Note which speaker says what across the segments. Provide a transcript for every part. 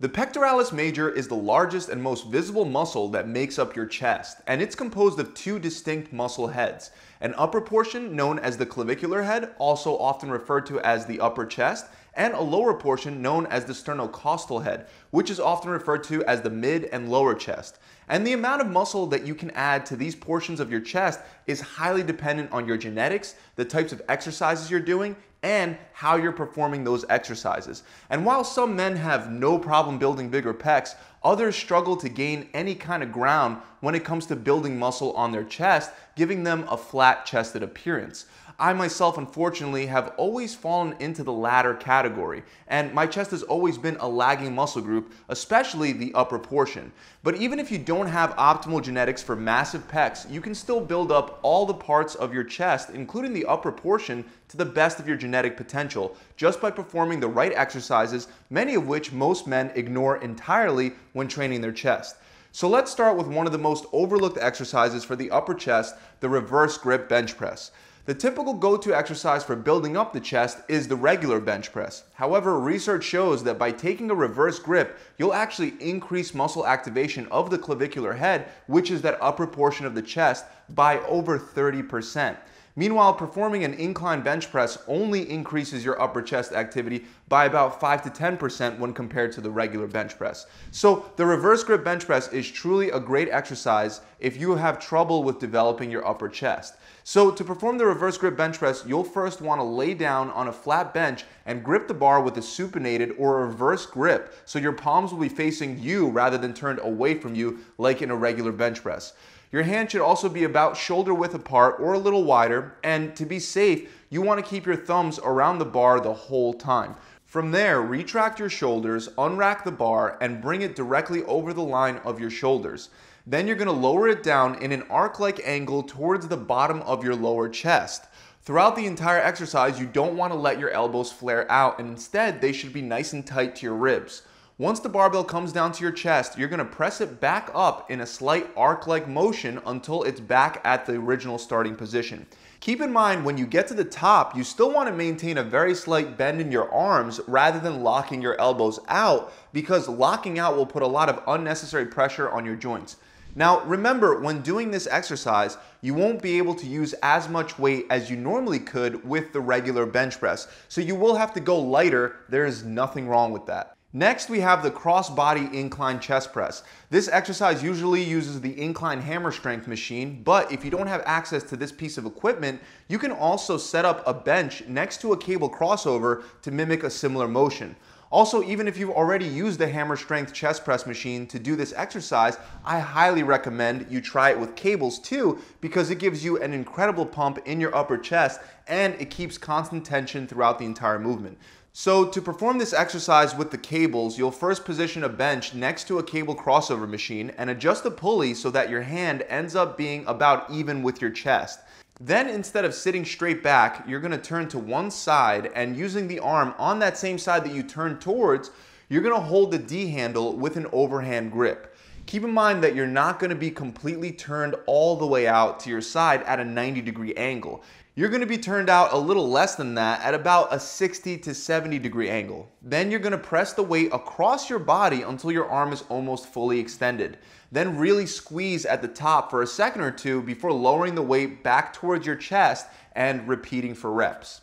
Speaker 1: The pectoralis major is the largest and most visible muscle that makes up your chest, and it's composed of two distinct muscle heads. An upper portion known as the clavicular head, also often referred to as the upper chest, and a lower portion known as the sternocostal head, which is often referred to as the mid and lower chest. And the amount of muscle that you can add to these portions of your chest is highly dependent on your genetics, the types of exercises you're doing, and how you're performing those exercises. And while some men have no problem building bigger pecs, others struggle to gain any kind of ground when it comes to building muscle on their chest, giving them a flat chested appearance. I myself, unfortunately, have always fallen into the latter category, and my chest has always been a lagging muscle group, especially the upper portion. But even if you don't have optimal genetics for massive pecs, you can still build up all the parts of your chest, including the upper portion, to the best of your genetic potential just by performing the right exercises, many of which most men ignore entirely when training their chest. So let's start with one of the most overlooked exercises for the upper chest, the reverse grip bench press. The typical go-to exercise for building up the chest is the regular bench press. However, research shows that by taking a reverse grip, you'll actually increase muscle activation of the clavicular head, which is that upper portion of the chest, by over 30%. Meanwhile, performing an incline bench press only increases your upper chest activity by about 5 to 10% when compared to the regular bench press. So the reverse grip bench press is truly a great exercise if you have trouble with developing your upper chest. So to perform the reverse grip bench press, you'll first want to lay down on a flat bench and grip the bar with a supinated or reverse grip so your palms will be facing you rather than turned away from you like in a regular bench press. Your hand should also be about shoulder width apart or a little wider, and to be safe, you want to keep your thumbs around the bar the whole time. From there, retract your shoulders, unrack the bar, and bring it directly over the line of your shoulders. Then you're going to lower it down in an arc-like angle towards the bottom of your lower chest. Throughout the entire exercise, you don't want to let your elbows flare out, and instead, they should be nice and tight to your ribs. Once the barbell comes down to your chest, you're gonna press it back up in a slight arc-like motion until it's back at the original starting position. Keep in mind, when you get to the top, you still wanna maintain a very slight bend in your arms rather than locking your elbows out because locking out will put a lot of unnecessary pressure on your joints. Now, remember, when doing this exercise, you won't be able to use as much weight as you normally could with the regular bench press. So you will have to go lighter. There is nothing wrong with that. Next, we have the cross-body incline chest press. This exercise usually uses the incline hammer strength machine, but if you don't have access to this piece of equipment, you can also set up a bench next to a cable crossover to mimic a similar motion. Also, even if you've already used the hammer strength chest press machine to do this exercise, I highly recommend you try it with cables too, because it gives you an incredible pump in your upper chest and it keeps constant tension throughout the entire movement. So to perform this exercise with the cables, you'll first position a bench next to a cable crossover machine and adjust the pulley so that your hand ends up being about even with your chest. Then instead of sitting straight back, you're gonna turn to one side and using the arm on that same side that you turn towards, you're gonna hold the D handle with an overhand grip. Keep in mind that you're not gonna be completely turned all the way out to your side at a 90 degree angle you're gonna be turned out a little less than that at about a 60 to 70 degree angle. Then you're gonna press the weight across your body until your arm is almost fully extended. Then really squeeze at the top for a second or two before lowering the weight back towards your chest and repeating for reps.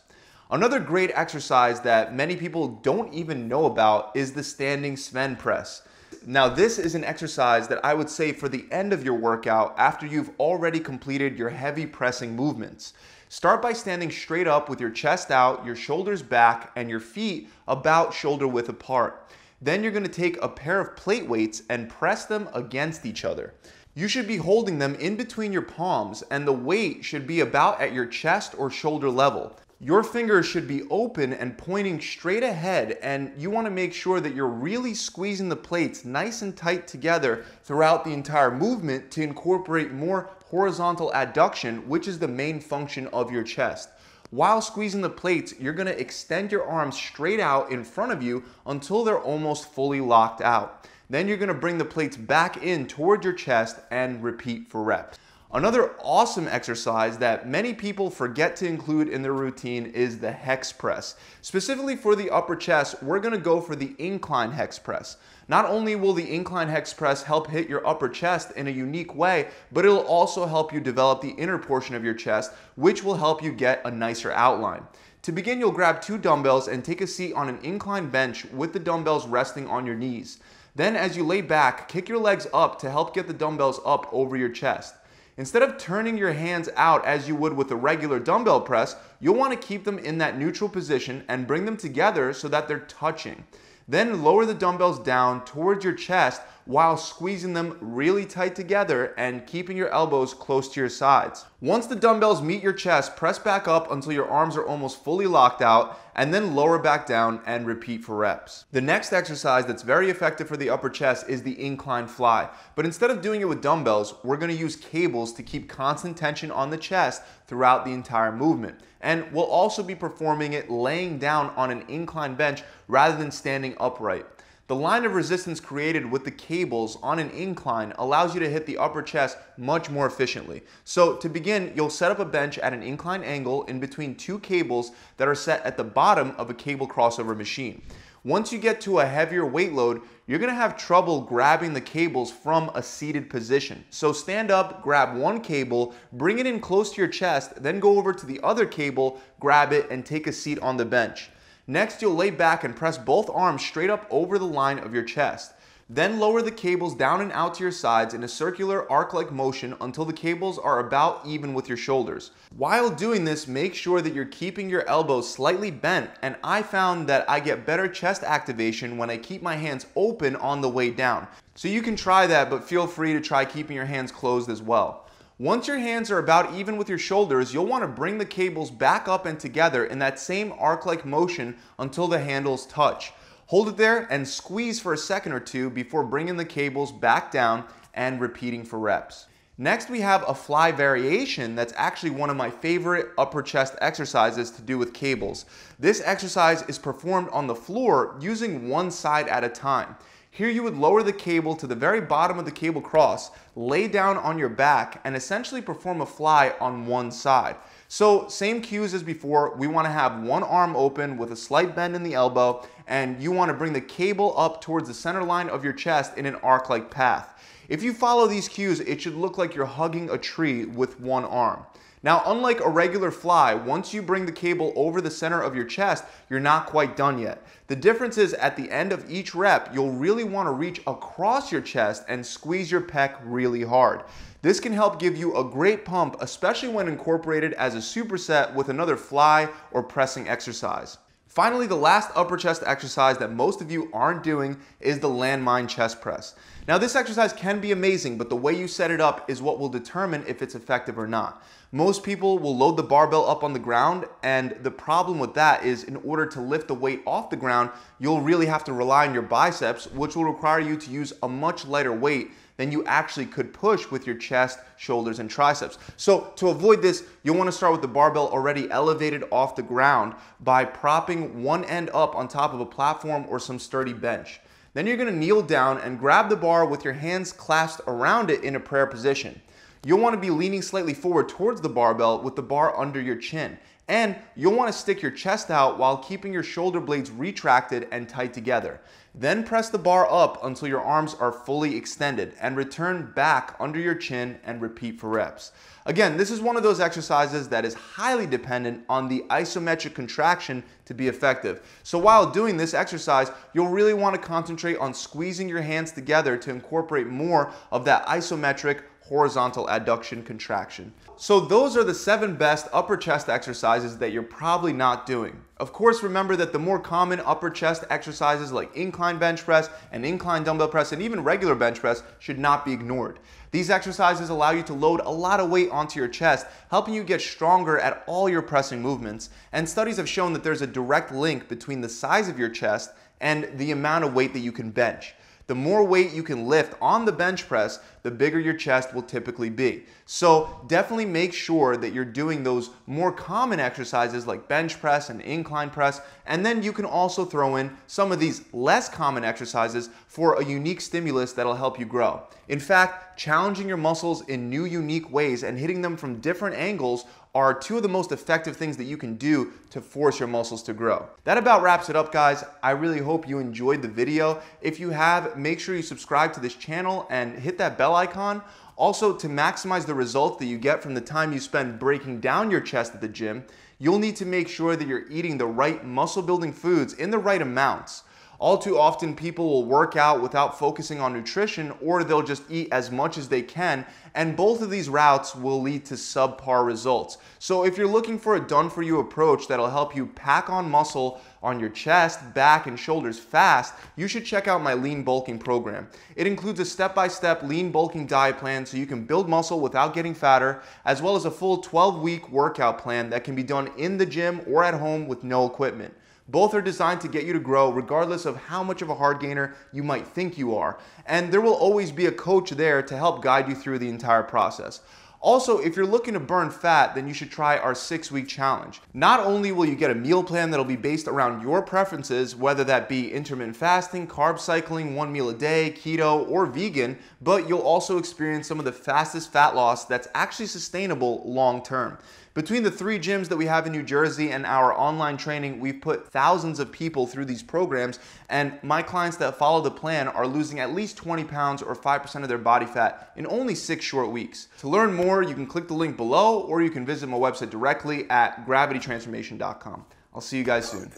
Speaker 1: Another great exercise that many people don't even know about is the standing Sven press. Now this is an exercise that I would say for the end of your workout after you've already completed your heavy pressing movements. Start by standing straight up with your chest out, your shoulders back, and your feet about shoulder width apart. Then you're gonna take a pair of plate weights and press them against each other. You should be holding them in between your palms and the weight should be about at your chest or shoulder level. Your fingers should be open and pointing straight ahead and you wanna make sure that you're really squeezing the plates nice and tight together throughout the entire movement to incorporate more horizontal adduction, which is the main function of your chest. While squeezing the plates, you're gonna extend your arms straight out in front of you until they're almost fully locked out. Then you're gonna bring the plates back in toward your chest and repeat for reps. Another awesome exercise that many people forget to include in their routine is the hex press. Specifically for the upper chest, we're gonna go for the incline hex press. Not only will the incline hex press help hit your upper chest in a unique way, but it'll also help you develop the inner portion of your chest, which will help you get a nicer outline. To begin, you'll grab two dumbbells and take a seat on an incline bench with the dumbbells resting on your knees. Then as you lay back, kick your legs up to help get the dumbbells up over your chest. Instead of turning your hands out as you would with a regular dumbbell press, you'll want to keep them in that neutral position and bring them together so that they're touching. Then lower the dumbbells down towards your chest while squeezing them really tight together and keeping your elbows close to your sides. Once the dumbbells meet your chest, press back up until your arms are almost fully locked out and then lower back down and repeat for reps. The next exercise that's very effective for the upper chest is the incline fly. But instead of doing it with dumbbells, we're gonna use cables to keep constant tension on the chest throughout the entire movement. And we'll also be performing it laying down on an incline bench rather than standing upright. The line of resistance created with the cables on an incline allows you to hit the upper chest much more efficiently. So to begin, you'll set up a bench at an incline angle in between two cables that are set at the bottom of a cable crossover machine. Once you get to a heavier weight load, you're gonna have trouble grabbing the cables from a seated position. So stand up, grab one cable, bring it in close to your chest, then go over to the other cable, grab it, and take a seat on the bench. Next, you'll lay back and press both arms straight up over the line of your chest. Then lower the cables down and out to your sides in a circular arc-like motion until the cables are about even with your shoulders. While doing this, make sure that you're keeping your elbows slightly bent and I found that I get better chest activation when I keep my hands open on the way down. So you can try that, but feel free to try keeping your hands closed as well. Once your hands are about even with your shoulders, you'll want to bring the cables back up and together in that same arc-like motion until the handles touch. Hold it there and squeeze for a second or two before bringing the cables back down and repeating for reps. Next, we have a fly variation that's actually one of my favorite upper chest exercises to do with cables. This exercise is performed on the floor using one side at a time. Here you would lower the cable to the very bottom of the cable cross, lay down on your back, and essentially perform a fly on one side. So same cues as before, we wanna have one arm open with a slight bend in the elbow, and you wanna bring the cable up towards the center line of your chest in an arc-like path. If you follow these cues, it should look like you're hugging a tree with one arm. Now, unlike a regular fly, once you bring the cable over the center of your chest, you're not quite done yet. The difference is at the end of each rep, you'll really want to reach across your chest and squeeze your pec really hard. This can help give you a great pump, especially when incorporated as a superset with another fly or pressing exercise. Finally, the last upper chest exercise that most of you aren't doing is the landmine chest press. Now this exercise can be amazing, but the way you set it up is what will determine if it's effective or not. Most people will load the barbell up on the ground, and the problem with that is in order to lift the weight off the ground, you'll really have to rely on your biceps, which will require you to use a much lighter weight than you actually could push with your chest, shoulders, and triceps. So to avoid this, you'll wanna start with the barbell already elevated off the ground by propping one end up on top of a platform or some sturdy bench. Then you're gonna kneel down and grab the bar with your hands clasped around it in a prayer position. You'll want to be leaning slightly forward towards the barbell with the bar under your chin. And you'll want to stick your chest out while keeping your shoulder blades retracted and tight together. Then press the bar up until your arms are fully extended and return back under your chin and repeat for reps. Again, this is one of those exercises that is highly dependent on the isometric contraction to be effective. So while doing this exercise, you'll really want to concentrate on squeezing your hands together to incorporate more of that isometric horizontal adduction contraction. So those are the seven best upper chest exercises that you're probably not doing. Of course, remember that the more common upper chest exercises like incline bench press and incline dumbbell press and even regular bench press should not be ignored. These exercises allow you to load a lot of weight onto your chest, helping you get stronger at all your pressing movements. And studies have shown that there's a direct link between the size of your chest and the amount of weight that you can bench. The more weight you can lift on the bench press, the bigger your chest will typically be. So definitely make sure that you're doing those more common exercises like bench press and incline press, and then you can also throw in some of these less common exercises for a unique stimulus that'll help you grow. In fact, challenging your muscles in new unique ways and hitting them from different angles are two of the most effective things that you can do to force your muscles to grow. That about wraps it up, guys. I really hope you enjoyed the video. If you have, make sure you subscribe to this channel and hit that bell icon. Also, to maximize the results that you get from the time you spend breaking down your chest at the gym, you'll need to make sure that you're eating the right muscle building foods in the right amounts. All too often, people will work out without focusing on nutrition, or they'll just eat as much as they can, and both of these routes will lead to subpar results. So, if you're looking for a done for you approach that'll help you pack on muscle on your chest, back, and shoulders fast, you should check out my lean bulking program. It includes a step by step lean bulking diet plan so you can build muscle without getting fatter, as well as a full 12 week workout plan that can be done in the gym or at home with no equipment. Both are designed to get you to grow regardless of how much of a hard gainer you might think you are. And there will always be a coach there to help guide you through the entire process. Also, if you're looking to burn fat, then you should try our six week challenge. Not only will you get a meal plan that'll be based around your preferences, whether that be intermittent fasting, carb cycling, one meal a day, keto, or vegan, but you'll also experience some of the fastest fat loss that's actually sustainable long term. Between the three gyms that we have in New Jersey and our online training, we've put thousands of people through these programs, and my clients that follow the plan are losing at least 20 pounds or 5% of their body fat in only six short weeks. To learn more, you can click the link below or you can visit my website directly at gravitytransformation.com. I'll see you guys soon.